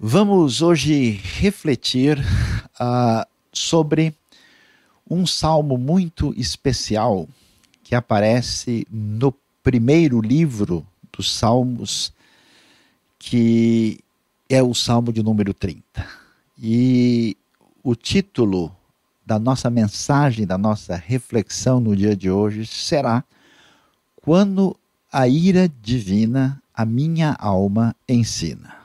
Vamos hoje refletir uh, sobre um salmo muito especial que aparece no primeiro livro dos Salmos, que é o Salmo de número 30. E o título da nossa mensagem, da nossa reflexão no dia de hoje será: Quando a ira divina a minha alma ensina.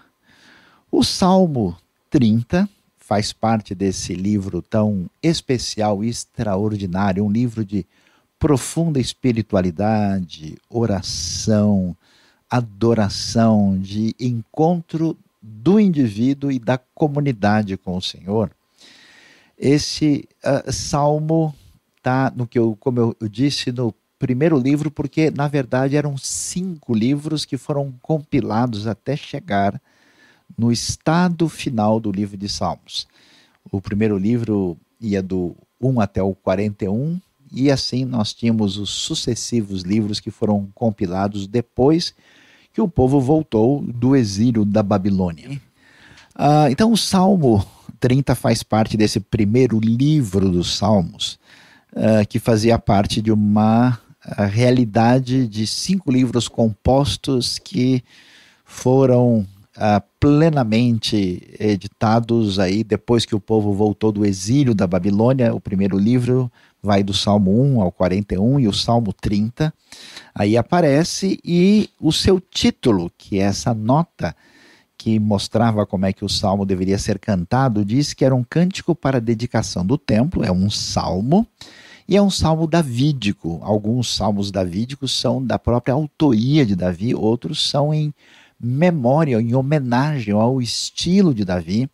O Salmo 30 faz parte desse livro tão especial e extraordinário, um livro de profunda espiritualidade, oração, adoração, de encontro do indivíduo e da comunidade com o Senhor. Esse uh, salmo está no que eu, como eu, eu disse, no primeiro livro, porque na verdade eram cinco livros que foram compilados até chegar no estado final do livro de Salmos. O primeiro livro ia do 1 até o 41, e assim nós tínhamos os sucessivos livros que foram compilados depois que o povo voltou do exílio da Babilônia. Ah, então o Salmo 30 faz parte desse primeiro livro dos Salmos, ah, que fazia parte de uma realidade de cinco livros compostos que foram uh, plenamente editados aí depois que o povo voltou do exílio da Babilônia. O primeiro livro vai do Salmo 1 ao 41 e o Salmo 30 aí aparece e o seu título, que é essa nota que mostrava como é que o salmo deveria ser cantado, diz que era um cântico para dedicação do templo, é um salmo, e é um salmo davídico. Alguns salmos davídicos são da própria autoria de Davi, outros são em memória, em homenagem ao estilo de Davi.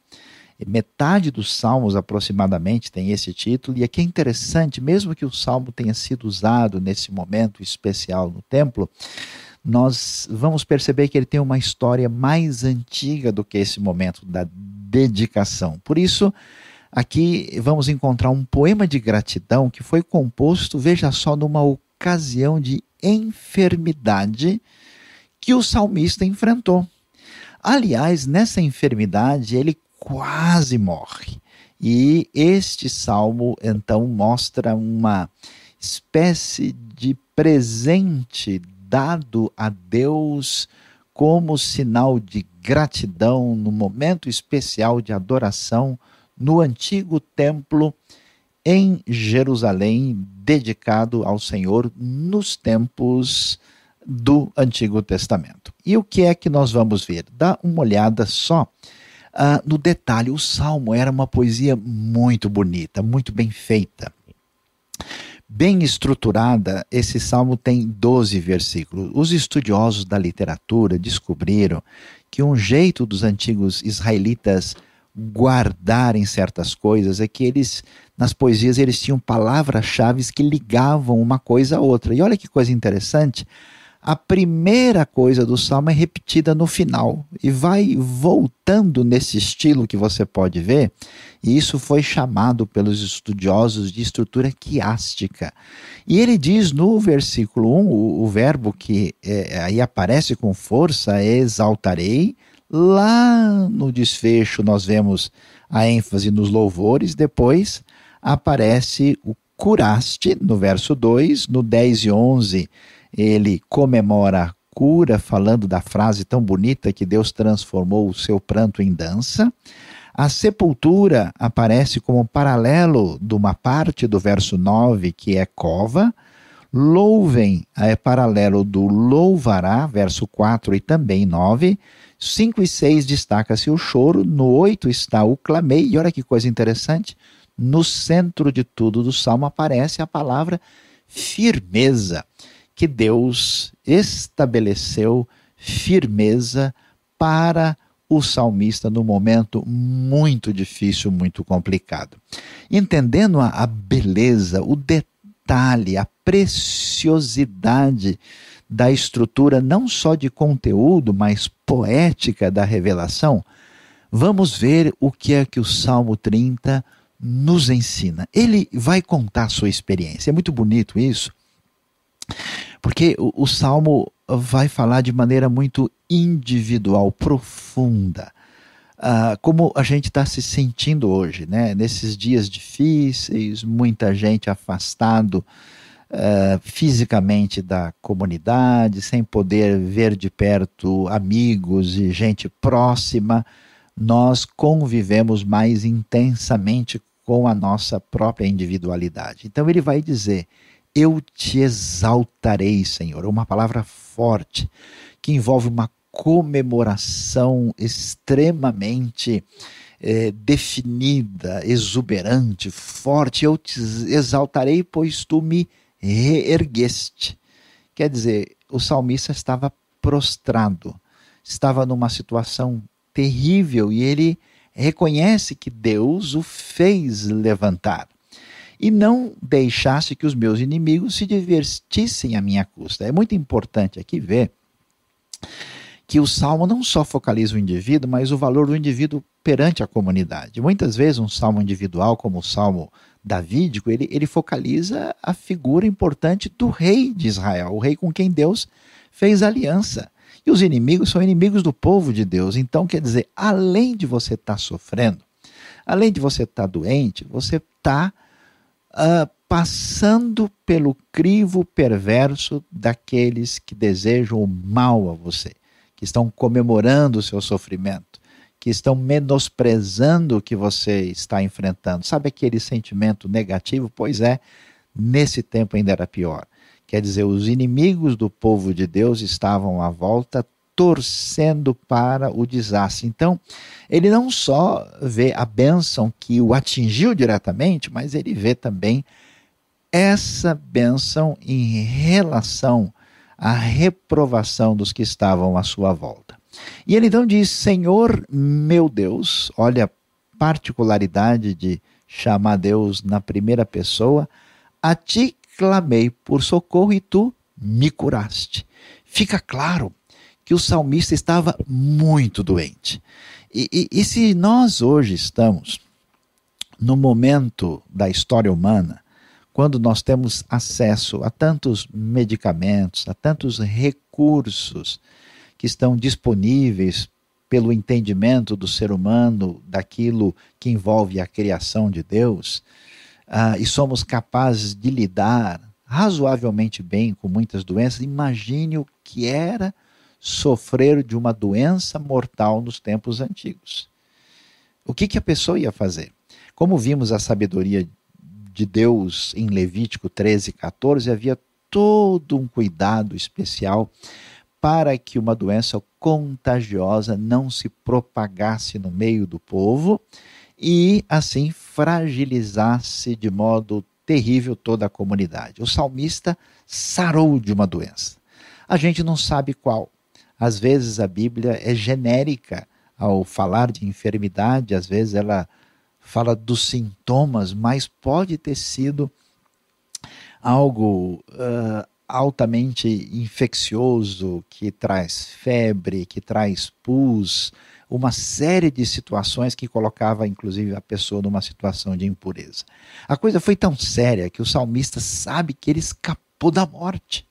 Metade dos salmos aproximadamente tem esse título, e aqui é interessante, mesmo que o salmo tenha sido usado nesse momento especial no templo, nós vamos perceber que ele tem uma história mais antiga do que esse momento da dedicação. Por isso, aqui vamos encontrar um poema de gratidão que foi composto, veja só, numa ocasião de enfermidade que o salmista enfrentou. Aliás, nessa enfermidade, ele quase morre. E este salmo, então, mostra uma espécie de presente dado a Deus como sinal de gratidão no momento especial de adoração no antigo templo em Jerusalém, dedicado ao Senhor nos tempos do Antigo Testamento. E o que é que nós vamos ver? Dá uma olhada só uh, no detalhe. O salmo era uma poesia muito bonita, muito bem feita. Bem estruturada, esse salmo tem 12 versículos. Os estudiosos da literatura descobriram que um jeito dos antigos israelitas guardarem certas coisas é que eles nas poesias eles tinham palavras-chave que ligavam uma coisa a outra. E olha que coisa interessante, a primeira coisa do salmo é repetida no final e vai voltando nesse estilo que você pode ver, e isso foi chamado pelos estudiosos de estrutura quiástica. E ele diz no versículo 1, o, o verbo que é, aí aparece com força é exaltarei. Lá no desfecho nós vemos a ênfase nos louvores, depois aparece o curaste no verso 2, no 10 e 11 ele comemora a cura, falando da frase tão bonita que Deus transformou o seu pranto em dança. A sepultura aparece como paralelo de uma parte do verso 9, que é cova. Louvem é paralelo do louvará, verso 4 e também 9. 5 e 6 destaca-se o choro, no 8 está o clamei, e olha que coisa interessante, no centro de tudo do salmo aparece a palavra firmeza que Deus estabeleceu firmeza para o salmista no momento muito difícil, muito complicado. Entendendo a, a beleza, o detalhe, a preciosidade da estrutura, não só de conteúdo, mas poética da revelação, vamos ver o que é que o Salmo 30 nos ensina. Ele vai contar a sua experiência. É muito bonito isso, porque o, o salmo vai falar de maneira muito individual, profunda. uh, como a gente está se sentindo hoje, né? Nesses dias difíceis, muita gente afastado uh, fisicamente da comunidade, sem poder ver de perto amigos e gente próxima, nós convivemos mais intensamente com a nossa própria individualidade. Então ele vai dizer: Eu te exaltarei, Senhor. Uma palavra forte que envolve uma comemoração extremamente é, definida, exuberante, forte. Eu te exaltarei, pois tu me reergueste. Quer dizer, o salmista estava prostrado, estava numa situação terrível e ele reconhece que Deus o fez levantar. E não deixasse que os meus inimigos se divertissem à minha custa. É muito importante aqui ver que o salmo não só focaliza o indivíduo, mas o valor do indivíduo perante a comunidade. Muitas vezes, um salmo individual, como o salmo davídico, ele, ele focaliza a figura importante do rei de Israel, o rei com quem Deus fez aliança. E os inimigos são inimigos do povo de Deus. Então, quer dizer, além de você estar tá sofrendo, além de você estar tá doente, você está uh, passando pelo crivo perverso daqueles que desejam o mal a você, que estão comemorando o seu sofrimento, que estão menosprezando o que você está enfrentando. Sabe aquele sentimento negativo? Pois é, nesse tempo ainda era pior. Quer dizer, os inimigos do povo de Deus estavam à volta torcendo para o desastre. Então, ele não só vê a bênção que o atingiu diretamente, mas ele vê também essa bênção em relação à reprovação dos que estavam à sua volta. E ele então diz: Senhor meu Deus, olha a particularidade de chamar Deus na primeira pessoa, a ti clamei por socorro e tu me curaste. Fica claro que o salmista estava muito doente. E, e, e se nós hoje estamos no momento da história humana, quando nós temos acesso a tantos medicamentos, a tantos recursos que estão disponíveis pelo entendimento do ser humano daquilo que envolve a criação de Deus, uh, e somos capazes de lidar razoavelmente bem com muitas doenças, imagine o que era sofrer de uma doença mortal nos tempos antigos. O que, que a pessoa ia fazer? Como vimos a sabedoria de Deus em Levítico 13, 14, havia todo um cuidado especial para que uma doença contagiosa não se propagasse no meio do povo e assim fragilizasse de modo terrível toda a comunidade. O salmista sarou de uma doença. A gente não sabe qual. Às vezes a Bíblia é genérica ao falar de enfermidade, às vezes ela fala dos sintomas, mas pode ter sido algo uh, altamente infeccioso que traz febre, que traz pus, uma série de situações que colocava, inclusive, a pessoa numa situação de impureza. A coisa foi tão séria que o salmista sabe que ele escapou da morte.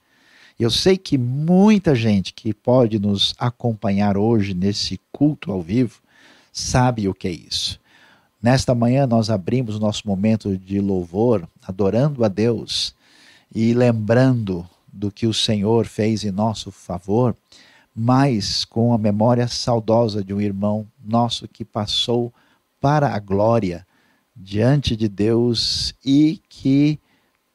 Eu sei que muita gente que pode nos acompanhar hoje nesse culto ao vivo sabe o que é isso. Nesta manhã nós abrimos o nosso momento de louvor, adorando a Deus e lembrando do que o Senhor fez em nosso favor mas com a memória saudosa de um irmão nosso que passou para a glória diante de Deus e que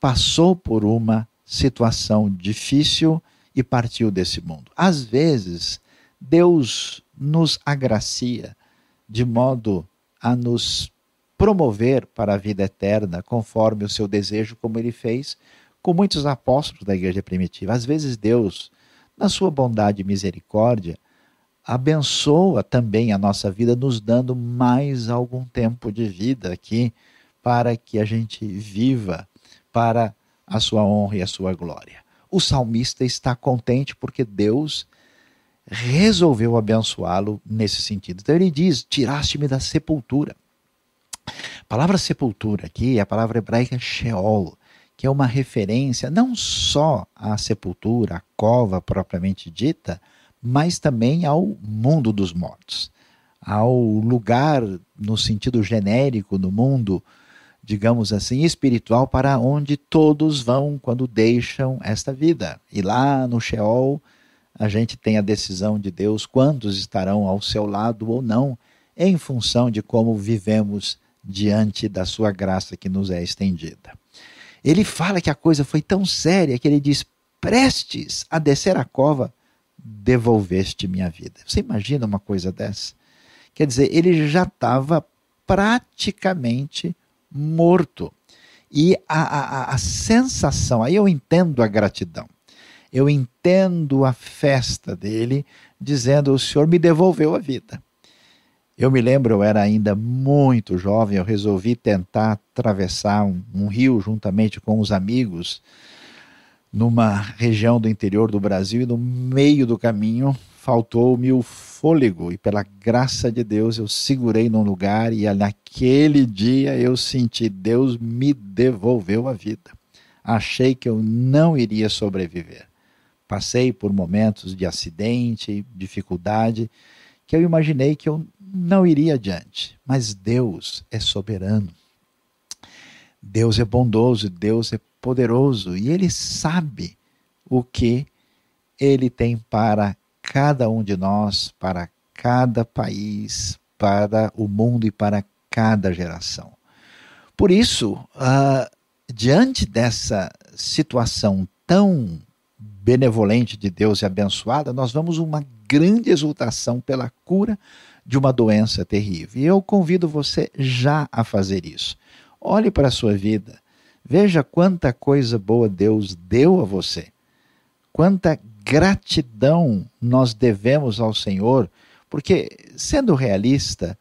passou por uma situação difícil e partiu desse mundo. Às vezes, Deus nos agracia de modo a nos promover para a vida eterna, conforme o seu desejo, como ele fez com muitos apóstolos da igreja primitiva. Às vezes, Deus na sua bondade e misericórdia, abençoa também a nossa vida, nos dando mais algum tempo de vida aqui, para que a gente viva para a sua honra e a sua glória. O salmista está contente porque Deus resolveu abençoá-lo nesse sentido. Então ele diz: Tiraste-me da sepultura. A palavra sepultura aqui é a palavra hebraica Sheol, que é uma referência não só à sepultura, à cova propriamente dita, mas também ao mundo dos mortos. ao lugar, no sentido genérico, no mundo, digamos assim, espiritual, para onde todos vão quando deixam esta vida. E lá no Sheol, a gente tem a decisão de Deus quantos estarão ao seu lado ou não, em função de como vivemos diante da sua graça que nos é estendida. Ele fala que a coisa foi tão séria que ele diz: prestes a descer a cova, devolveste minha vida. Você imagina uma coisa dessa? Quer dizer, ele já estava praticamente morto. E a, a, a sensação, aí eu entendo a gratidão, eu entendo a festa dele, dizendo: O Senhor me devolveu a vida. Eu me lembro, eu era ainda muito jovem, eu resolvi tentar atravessar um, um rio juntamente com os amigos numa região do interior do Brasil e no meio do caminho faltou-me o fôlego e pela graça de Deus eu segurei num lugar e naquele dia eu senti Deus me devolveu a vida. Achei que eu não iria sobreviver. Passei por momentos de acidente, dificuldade, que eu imaginei que eu não iria adiante. Mas Deus é soberano. Deus é bondoso, Deus é poderoso e ele sabe o que ele tem para cada um de nós, para cada país, para o mundo e para cada geração. Por isso, uh, diante dessa situação tão benevolente de Deus e abençoada, nós vamos uma grande exultação pela cura de uma doença terrível. E eu convido você já a fazer isso. Olhe para a sua vida, veja quanta coisa boa Deus deu a você, quanta gratidão nós devemos ao Senhor, porque, sendo realista,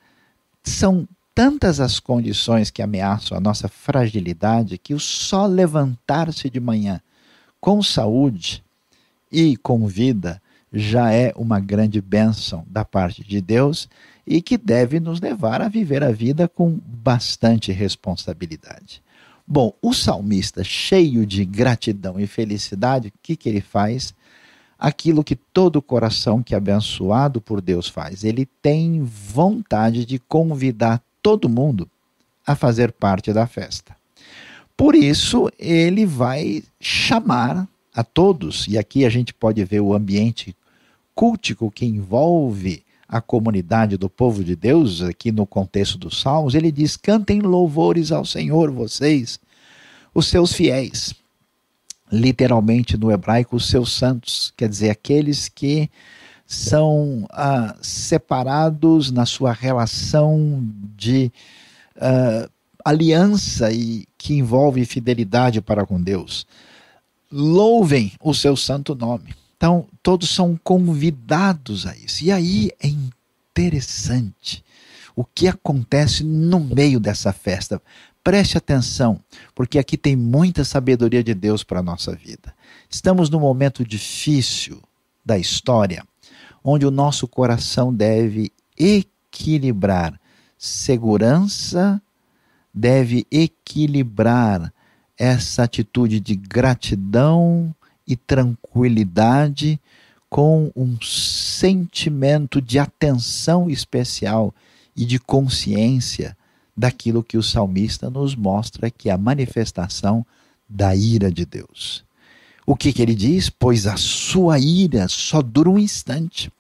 são tantas as condições que ameaçam a nossa fragilidade que o só levantar-se de manhã com saúde e com vida já é uma grande bênção da parte de Deus e que deve nos levar a viver a vida com bastante responsabilidade. Bom, o salmista, cheio de gratidão e felicidade, o que, que ele faz? Aquilo que todo coração que é abençoado por Deus faz. Ele tem vontade de convidar todo mundo a fazer parte da festa. Por isso, ele vai chamar a todos, e aqui a gente pode ver o ambiente cultico que envolve a comunidade do povo de Deus, aqui no contexto dos Salmos, ele diz: cantem louvores ao Senhor, vocês, os seus fiéis. Literalmente no hebraico, os seus santos, quer dizer, aqueles que são ah, separados na sua relação de ah, aliança e que envolve fidelidade para com Deus. Louvem o seu santo nome. Então, todos são convidados a isso. E aí é interessante o que acontece no meio dessa festa. Preste atenção, porque aqui tem muita sabedoria de Deus para a nossa vida. Estamos num momento difícil da história, onde o nosso coração deve equilibrar segurança, deve equilibrar essa atitude de gratidão e tranquilidade com um sentimento de atenção especial e de consciência daquilo que o salmista nos mostra que é a manifestação da ira de Deus. O que, que ele diz? Pois a sua ira só dura um instante,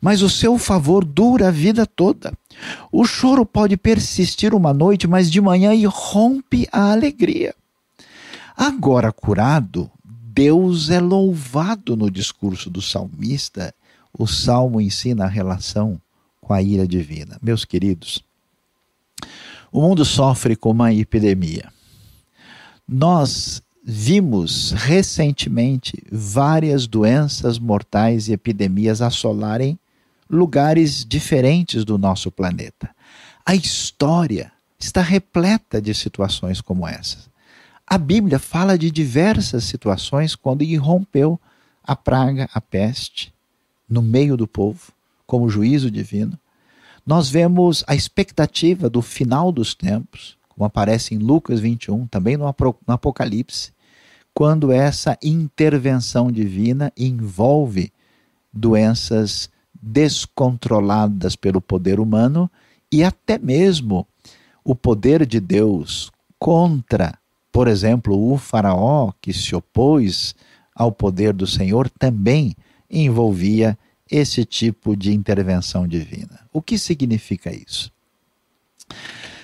mas o seu favor dura a vida toda. O choro pode persistir uma noite, mas de manhã irrompe a alegria. Agora curado, Deus é louvado no discurso do salmista. O salmo ensina a relação com a ira divina. Meus queridos, o mundo sofre com uma epidemia. Nós vimos recentemente várias doenças mortais e epidemias assolarem lugares diferentes do nosso planeta. A história está repleta de situações como essas. A Bíblia fala de diversas situações quando irrompeu a praga, a peste, no meio do povo, como juízo divino. Nós vemos a expectativa do final dos tempos, como aparece em Lucas 21, também no Apocalipse, quando essa intervenção divina envolve doenças descontroladas pelo poder humano e até mesmo o poder de Deus contra, por exemplo, o Faraó que se opôs ao poder do Senhor também envolvia esse tipo de intervenção divina. O que significa isso?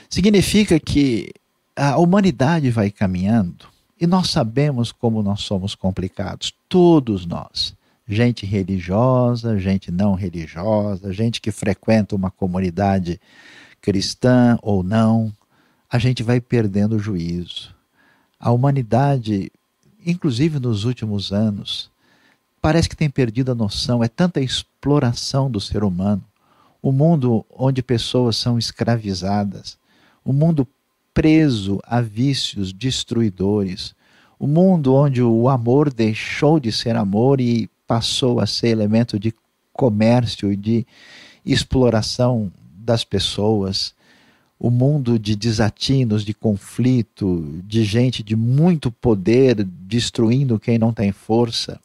Significa que a humanidade vai caminhando e nós sabemos como nós somos complicados, todos nós. Gente religiosa, gente não religiosa, gente que frequenta uma comunidade cristã ou não, a gente vai perdendo o juízo. A humanidade, inclusive nos últimos anos, parece que tem perdido a noção, é tanta exploração do ser humano. O mundo onde pessoas são escravizadas, o mundo preso a vícios destruidores, o mundo onde o amor deixou de ser amor e passou a ser elemento de comércio e de exploração das pessoas, o mundo de desatinos, de conflito, de gente de muito poder destruindo quem não tem força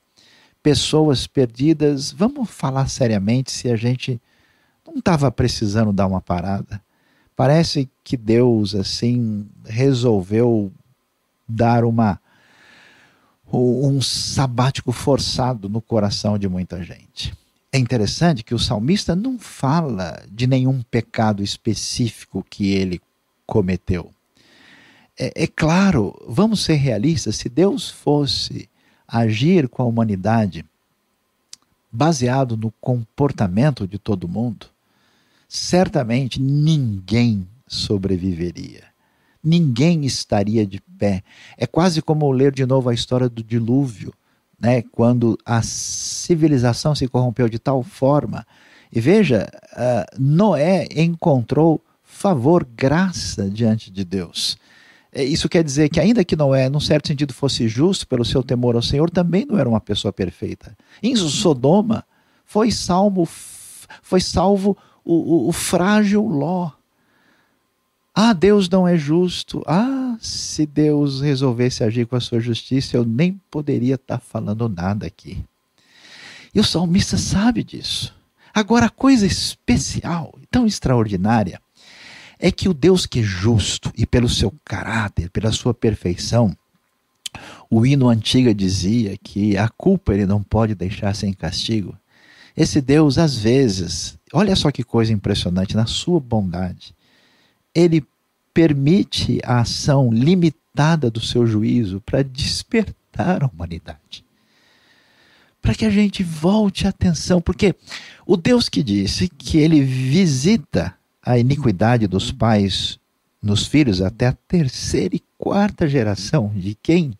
pessoas perdidas, vamos falar seriamente se a gente não estava precisando dar uma parada. Parece que Deus assim resolveu dar uma um sabático forçado no coração de muita gente. É interessante que o salmista não fala de nenhum pecado específico que ele cometeu. É, é claro, vamos ser realistas, se Deus fosse agir com a humanidade baseado no comportamento de todo mundo, certamente ninguém sobreviveria. Ninguém estaria de pé. É quase como ler de novo a história do dilúvio, né? quando a civilização se corrompeu de tal forma. E veja, uh, Noé encontrou favor, graça diante de Deus. É, isso quer dizer que, ainda que Noé, num certo sentido, fosse justo pelo seu temor ao Senhor, também não era uma pessoa perfeita. Em Sodoma, foi salvo, foi salvo o, o, o frágil Ló. Ah, Deus não é justo. Ah, se Deus resolvesse agir com a sua justiça, eu nem poderia estar falando nada aqui. E o salmista sabe disso. Agora, a coisa especial, tão extraordinária, é que o Deus que é justo e pelo seu caráter, pela sua perfeição, o hino antigo dizia que a culpa ele não pode deixar sem castigo. Esse Deus, às vezes, olha só que coisa impressionante, na sua bondade, ele permite a ação limitada do seu juízo para despertar a humanidade. Para que a gente volte a atenção, porque o Deus que disse que ele visita a iniquidade dos pais nos filhos até a terceira e quarta geração de quem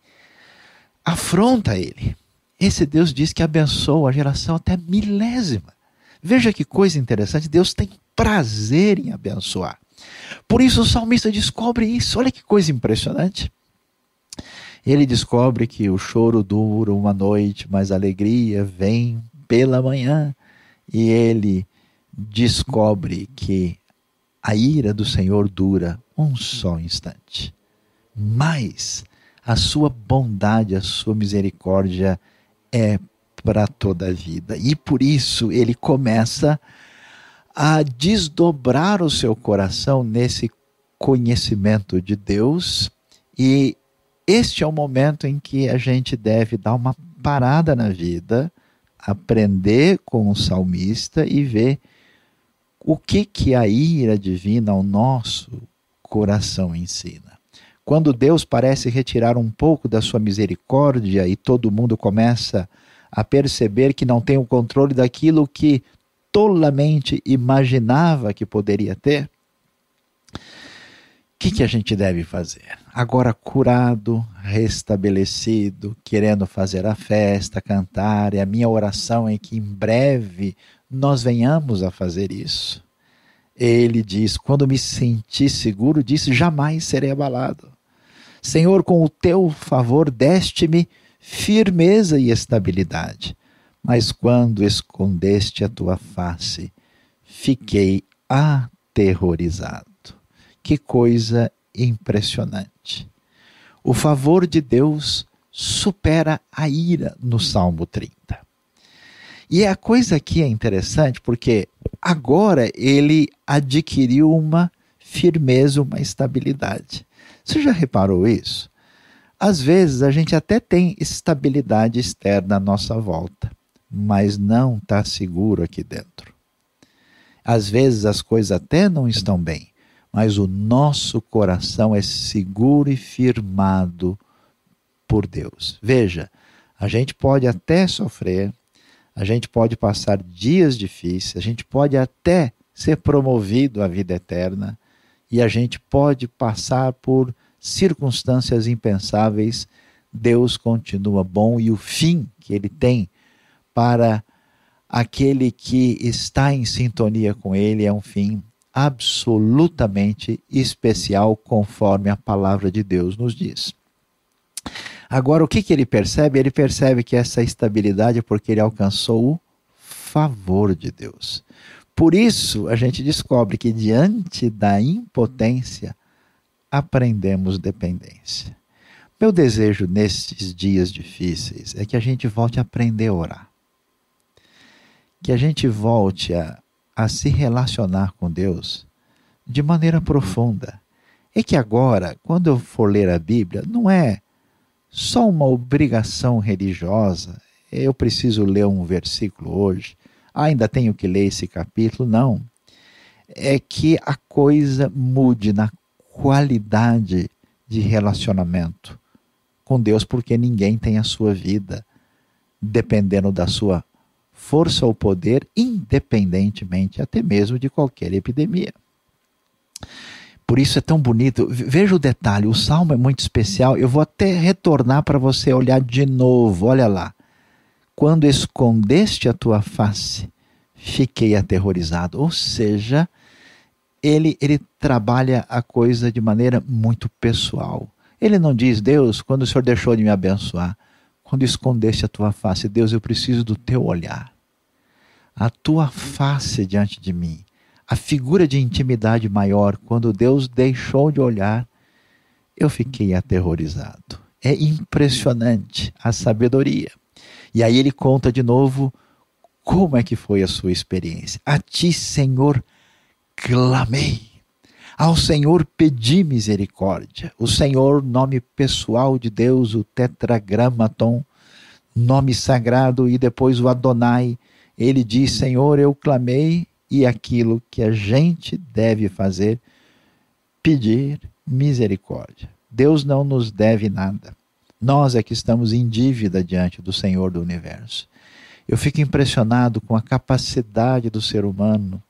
afronta ele. Esse Deus diz que abençoa a geração até milésima. Veja que coisa interessante, Deus tem prazer em abençoar. Por isso o salmista descobre isso. Olha que coisa impressionante. Ele descobre que o choro dura uma noite, mas a alegria vem pela manhã. E ele descobre que a ira do Senhor dura um só instante, mas a sua bondade, a sua misericórdia é para toda a vida. E por isso ele começa a desdobrar o seu coração nesse conhecimento de Deus, e este é o momento em que a gente deve dar uma parada na vida, aprender com o salmista e ver o que que a ira divina ao nosso coração ensina? Quando Deus parece retirar um pouco da sua misericórdia e todo mundo começa a perceber que não tem o controle daquilo que tolamente imaginava que poderia ter, que, que a gente deve fazer? Agora curado, restabelecido, querendo fazer a festa, cantar, e a minha oração é que em breve nós venhamos a fazer isso. Ele diz: Quando me senti seguro, disse: Jamais serei abalado. Senhor, com o teu favor deste-me firmeza e estabilidade. Mas quando escondeste a tua face, fiquei aterrorizado. Que coisa impressionante. O favor de Deus supera a ira no Salmo 30. E a coisa aqui é interessante porque agora ele adquiriu uma firmeza, uma estabilidade. Você já reparou isso? Às vezes a gente até tem estabilidade externa à nossa volta, mas não está seguro aqui dentro. Às vezes as coisas até não estão bem, mas o nosso coração é seguro e firmado por Deus. Veja, a gente pode até sofrer, a gente pode passar dias difíceis, a gente pode até ser promovido à vida eterna e a gente pode passar por circunstâncias impensáveis. Deus continua bom e o fim que ele tem para aquele que está em sintonia com ele é um fim absolutamente especial, conforme a palavra de Deus nos diz. Agora, o que, que ele percebe? Ele percebe que essa estabilidade é porque ele alcançou o favor de Deus. Por isso, a gente descobre que diante da impotência, aprendemos dependência. Meu desejo nesses dias difíceis é que a gente volte a aprender a orar. Que a gente volte a, a se relacionar com Deus de maneira profunda. É que agora, quando eu for ler a Bíblia, não é só uma obrigação religiosa, eu preciso ler um versículo hoje, ainda tenho que ler esse capítulo, não. É que a coisa mude na qualidade de relacionamento com Deus, porque ninguém tem a sua vida dependendo da sua força ou poder, independentemente até mesmo de qualquer epidemia. Por isso é tão bonito. Veja o detalhe, o salmo é muito especial. Eu vou até retornar para você olhar de novo. Olha lá. Quando escondeste a tua face, fiquei aterrorizado. Ou seja, ele, ele trabalha a coisa de maneira muito pessoal. Ele não diz, Deus, quando o Senhor deixou de me abençoar, quando escondeste a tua face, Deus, eu preciso do teu olhar. A tua face diante de mim a figura de intimidade maior, quando Deus deixou de olhar, eu fiquei aterrorizado. É impressionante a sabedoria. E aí ele conta de novo como é que foi a sua experiência. A ti, Senhor, clamei. Ao Senhor pedi misericórdia. O Senhor, nome pessoal de Deus, o tetragramaton, nome sagrado, e depois o Adonai. Ele diz: Senhor, eu clamei e aquilo que a gente deve fazer, pedir misericórdia. Deus não nos deve nada. Nós é que estamos em dívida diante do Senhor do universo. Eu fico impressionado com a capacidade do ser humano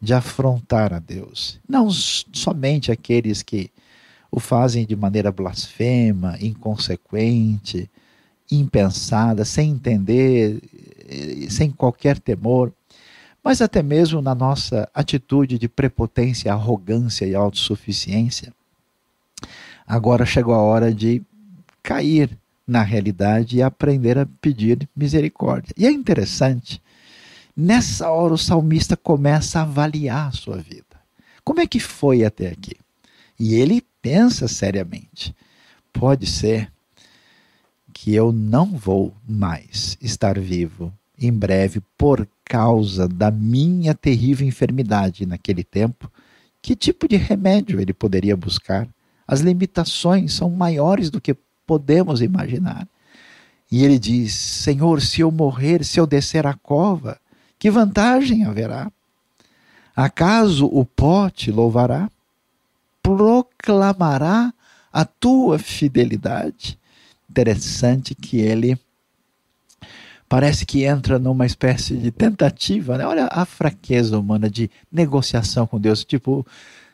de afrontar a Deus. Não somente aqueles que o fazem de maneira blasfema, inconsequente, impensada, sem entender, sem qualquer temor, mas até mesmo na nossa atitude de prepotência, arrogância e autossuficiência. Agora chegou a hora de cair na realidade e aprender a pedir misericórdia. E é interessante, nessa hora o salmista começa a avaliar a sua vida. Como é que foi até aqui? E ele pensa seriamente: pode ser que eu não vou mais estar vivo em breve por causa da minha terrível enfermidade naquele tempo, que tipo de remédio ele poderia buscar? As limitações são maiores do que podemos imaginar. E ele diz: Senhor, se eu morrer, se eu descer a cova, que vantagem haverá? Acaso o pó te louvará? Proclamará a tua fidelidade? Interessante que ele parece que entra numa espécie de tentativa, né? Olha a fraqueza humana de negociação com Deus, tipo,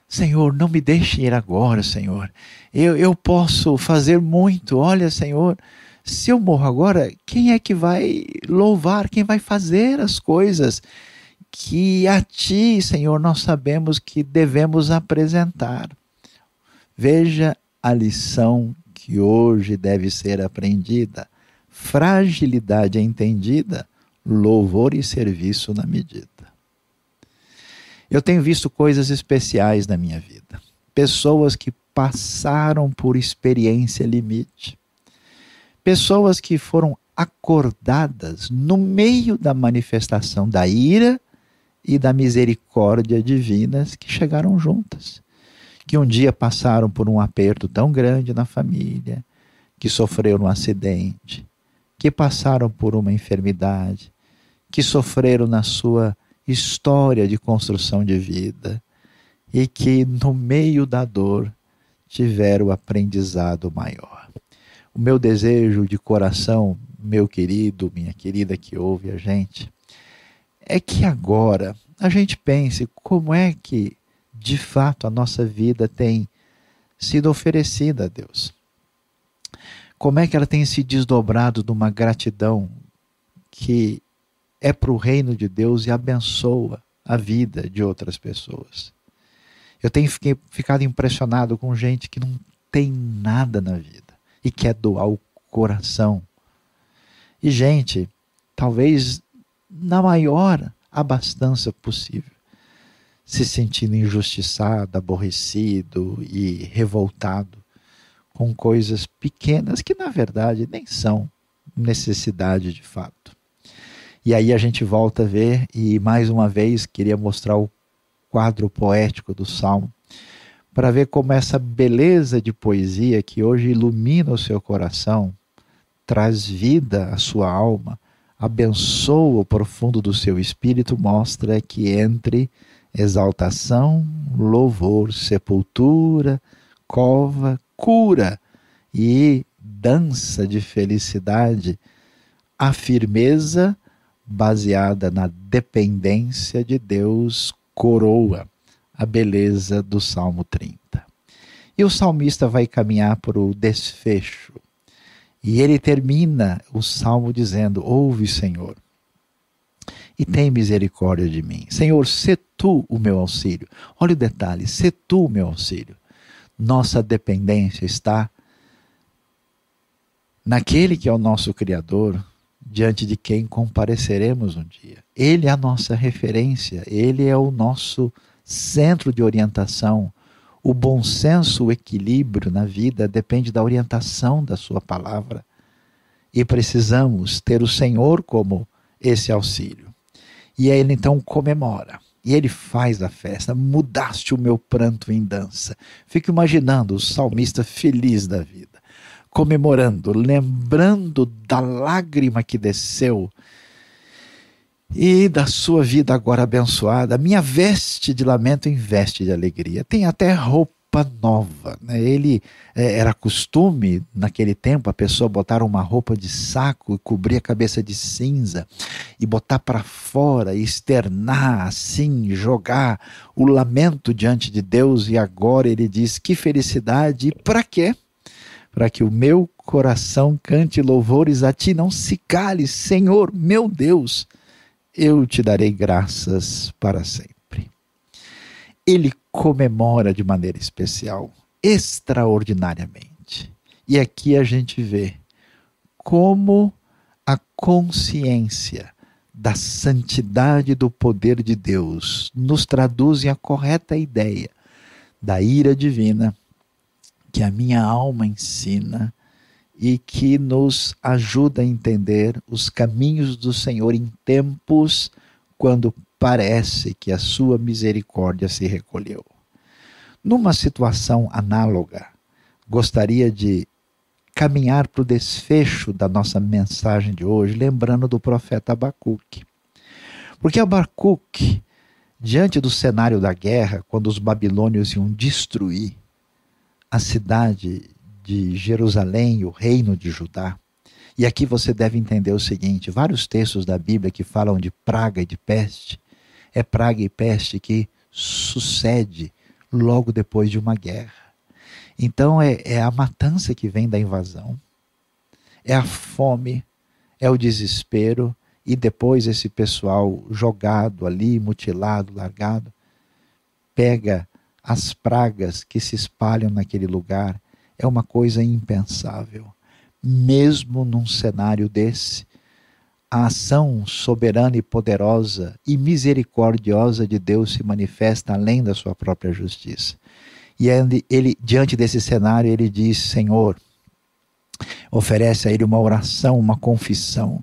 Senhor, não me deixe ir agora, Senhor. Eu, eu posso fazer muito. Olha, Senhor, se eu morro agora, quem é que vai louvar? Quem vai fazer as coisas que a Ti, Senhor, nós sabemos que devemos apresentar? Veja a lição que hoje deve ser aprendida fragilidade é entendida, louvor e serviço na medida. Eu tenho visto coisas especiais na minha vida. Pessoas que passaram por experiência limite. Pessoas que foram acordadas no meio da manifestação da ira e da misericórdia divinas que chegaram juntas. Que um dia passaram por um aperto tão grande na família, que sofreram um acidente, que passaram por uma enfermidade, que sofreram na sua história de construção de vida e que no meio da dor tiveram o aprendizado maior. O meu desejo de coração, meu querido, minha querida que ouve a gente, é que agora a gente pense como é que de fato a nossa vida tem sido oferecida a Deus. Como é que ela tem se desdobrado de uma gratidão que é para o reino de Deus e abençoa a vida de outras pessoas. Eu tenho ficado impressionado com gente que não tem nada na vida e quer doar o coração. E gente, talvez na maior abastança possível, se sentindo injustiçado, aborrecido e revoltado com coisas pequenas que na verdade nem são necessidade de fato. E aí a gente volta a ver, e mais uma vez queria mostrar o quadro poético do Salmo, para ver como essa beleza de poesia que hoje ilumina o seu coração, traz vida à sua alma, abençoa o profundo do seu espírito, mostra que entre exaltação, louvor, sepultura, cova, cura e dança de felicidade, a firmeza baseada na dependência de Deus, coroa a beleza do Salmo 30. E o salmista vai caminhar para o desfecho. E ele termina o salmo dizendo: Ouve, Senhor, e tem misericórdia de mim. Senhor, se tu o meu auxílio. Olha o detalhe: se tu o meu auxílio. Nossa dependência está naquele que é o nosso Criador, diante de quem compareceremos um dia. Ele é a nossa referência, ele é o nosso centro de orientação. O bom senso, o equilíbrio na vida depende da orientação da Sua palavra. E precisamos ter o Senhor como esse auxílio. E ele então comemora. E ele faz a festa. Mudaste o meu pranto em dança. Fico imaginando o salmista feliz da vida comemorando, lembrando da lágrima que desceu e da sua vida agora abençoada. Minha veste de lamento em veste de alegria. Tem até roupa nova. Né? Ele é, era costume naquele tempo a pessoa botar uma roupa de saco e cobrir a cabeça de cinza e botar para fora, externar assim, jogar o lamento diante de Deus. E agora ele diz: que felicidade! E para quê? para que o meu coração cante louvores a ti, não se cale, Senhor, meu Deus, eu te darei graças para sempre. Ele comemora de maneira especial, extraordinariamente. E aqui a gente vê como a consciência da santidade do poder de Deus nos traduzem a correta ideia da ira divina que a minha alma ensina e que nos ajuda a entender os caminhos do Senhor em tempos quando parece que a sua misericórdia se recolheu. Numa situação análoga, gostaria de caminhar para o desfecho da nossa mensagem de hoje, lembrando do profeta Abacuque. Porque Abacuque, diante do cenário da guerra, quando os babilônios iam destruir a cidade de Jerusalém, o reino de Judá. E aqui você deve entender o seguinte: vários textos da Bíblia que falam de praga e de peste, é praga e peste que sucede logo depois de uma guerra. Então é, é a matança que vem da invasão, é a fome, é o desespero, e depois esse pessoal jogado ali, mutilado, largado, pega as pragas que se espalham naquele lugar é uma coisa impensável. Mesmo num cenário desse, a ação soberana e poderosa e misericordiosa de Deus se manifesta além da sua própria justiça. E ele, diante desse cenário, ele diz: Senhor, Oferece a Ele uma oração, uma confissão.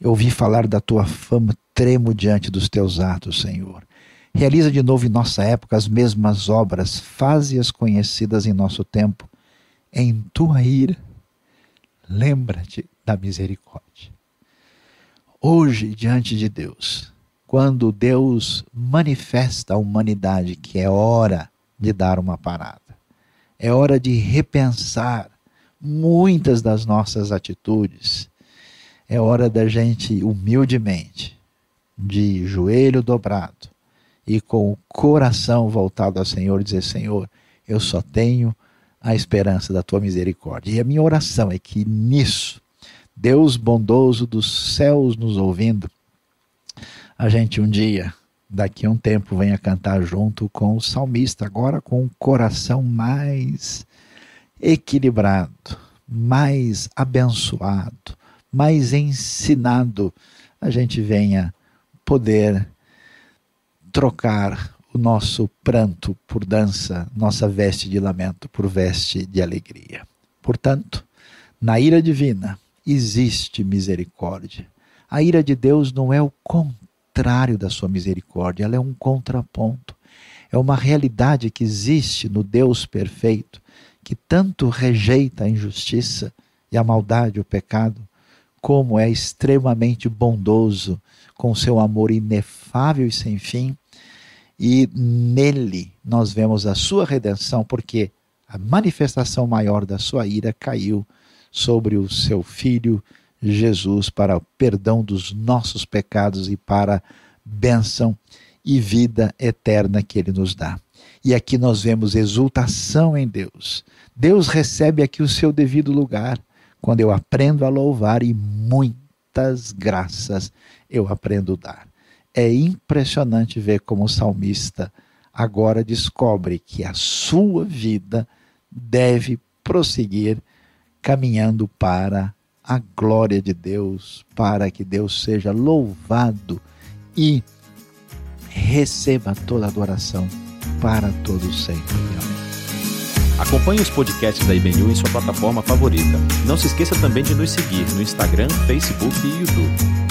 Eu ouvi falar da tua fama, tremo diante dos teus atos, Senhor. Realiza de novo em nossa época as mesmas obras, faze-as conhecidas em nosso tempo. Em tua ira, lembra-te da misericórdia. Hoje, diante de Deus, quando Deus manifesta à humanidade que é hora de dar uma parada, é hora de repensar muitas das nossas atitudes, é hora da gente humildemente, de joelho dobrado, e com o coração voltado ao Senhor, dizer: Senhor, eu só tenho a esperança da tua misericórdia. E a minha oração é que nisso, Deus bondoso dos céus nos ouvindo, a gente um dia, daqui a um tempo, venha cantar junto com o salmista, agora com o coração mais equilibrado, mais abençoado, mais ensinado, a gente venha poder trocar o nosso pranto por dança, nossa veste de lamento por veste de alegria. Portanto, na ira divina existe misericórdia. A ira de Deus não é o contrário da sua misericórdia, ela é um contraponto. É uma realidade que existe no Deus perfeito, que tanto rejeita a injustiça e a maldade, o pecado, como é extremamente bondoso com seu amor inefável e sem fim e nele nós vemos a sua redenção, porque a manifestação maior da sua ira caiu sobre o seu filho Jesus para o perdão dos nossos pecados e para bênção e vida eterna que ele nos dá. E aqui nós vemos exultação em Deus. Deus recebe aqui o seu devido lugar quando eu aprendo a louvar e muitas graças eu aprendo a dar. É impressionante ver como o salmista agora descobre que a sua vida deve prosseguir caminhando para a glória de Deus, para que Deus seja louvado e receba toda adoração para todos sempre. Acompanhe os podcasts da IBNU em sua plataforma favorita. Não se esqueça também de nos seguir no Instagram, Facebook e YouTube.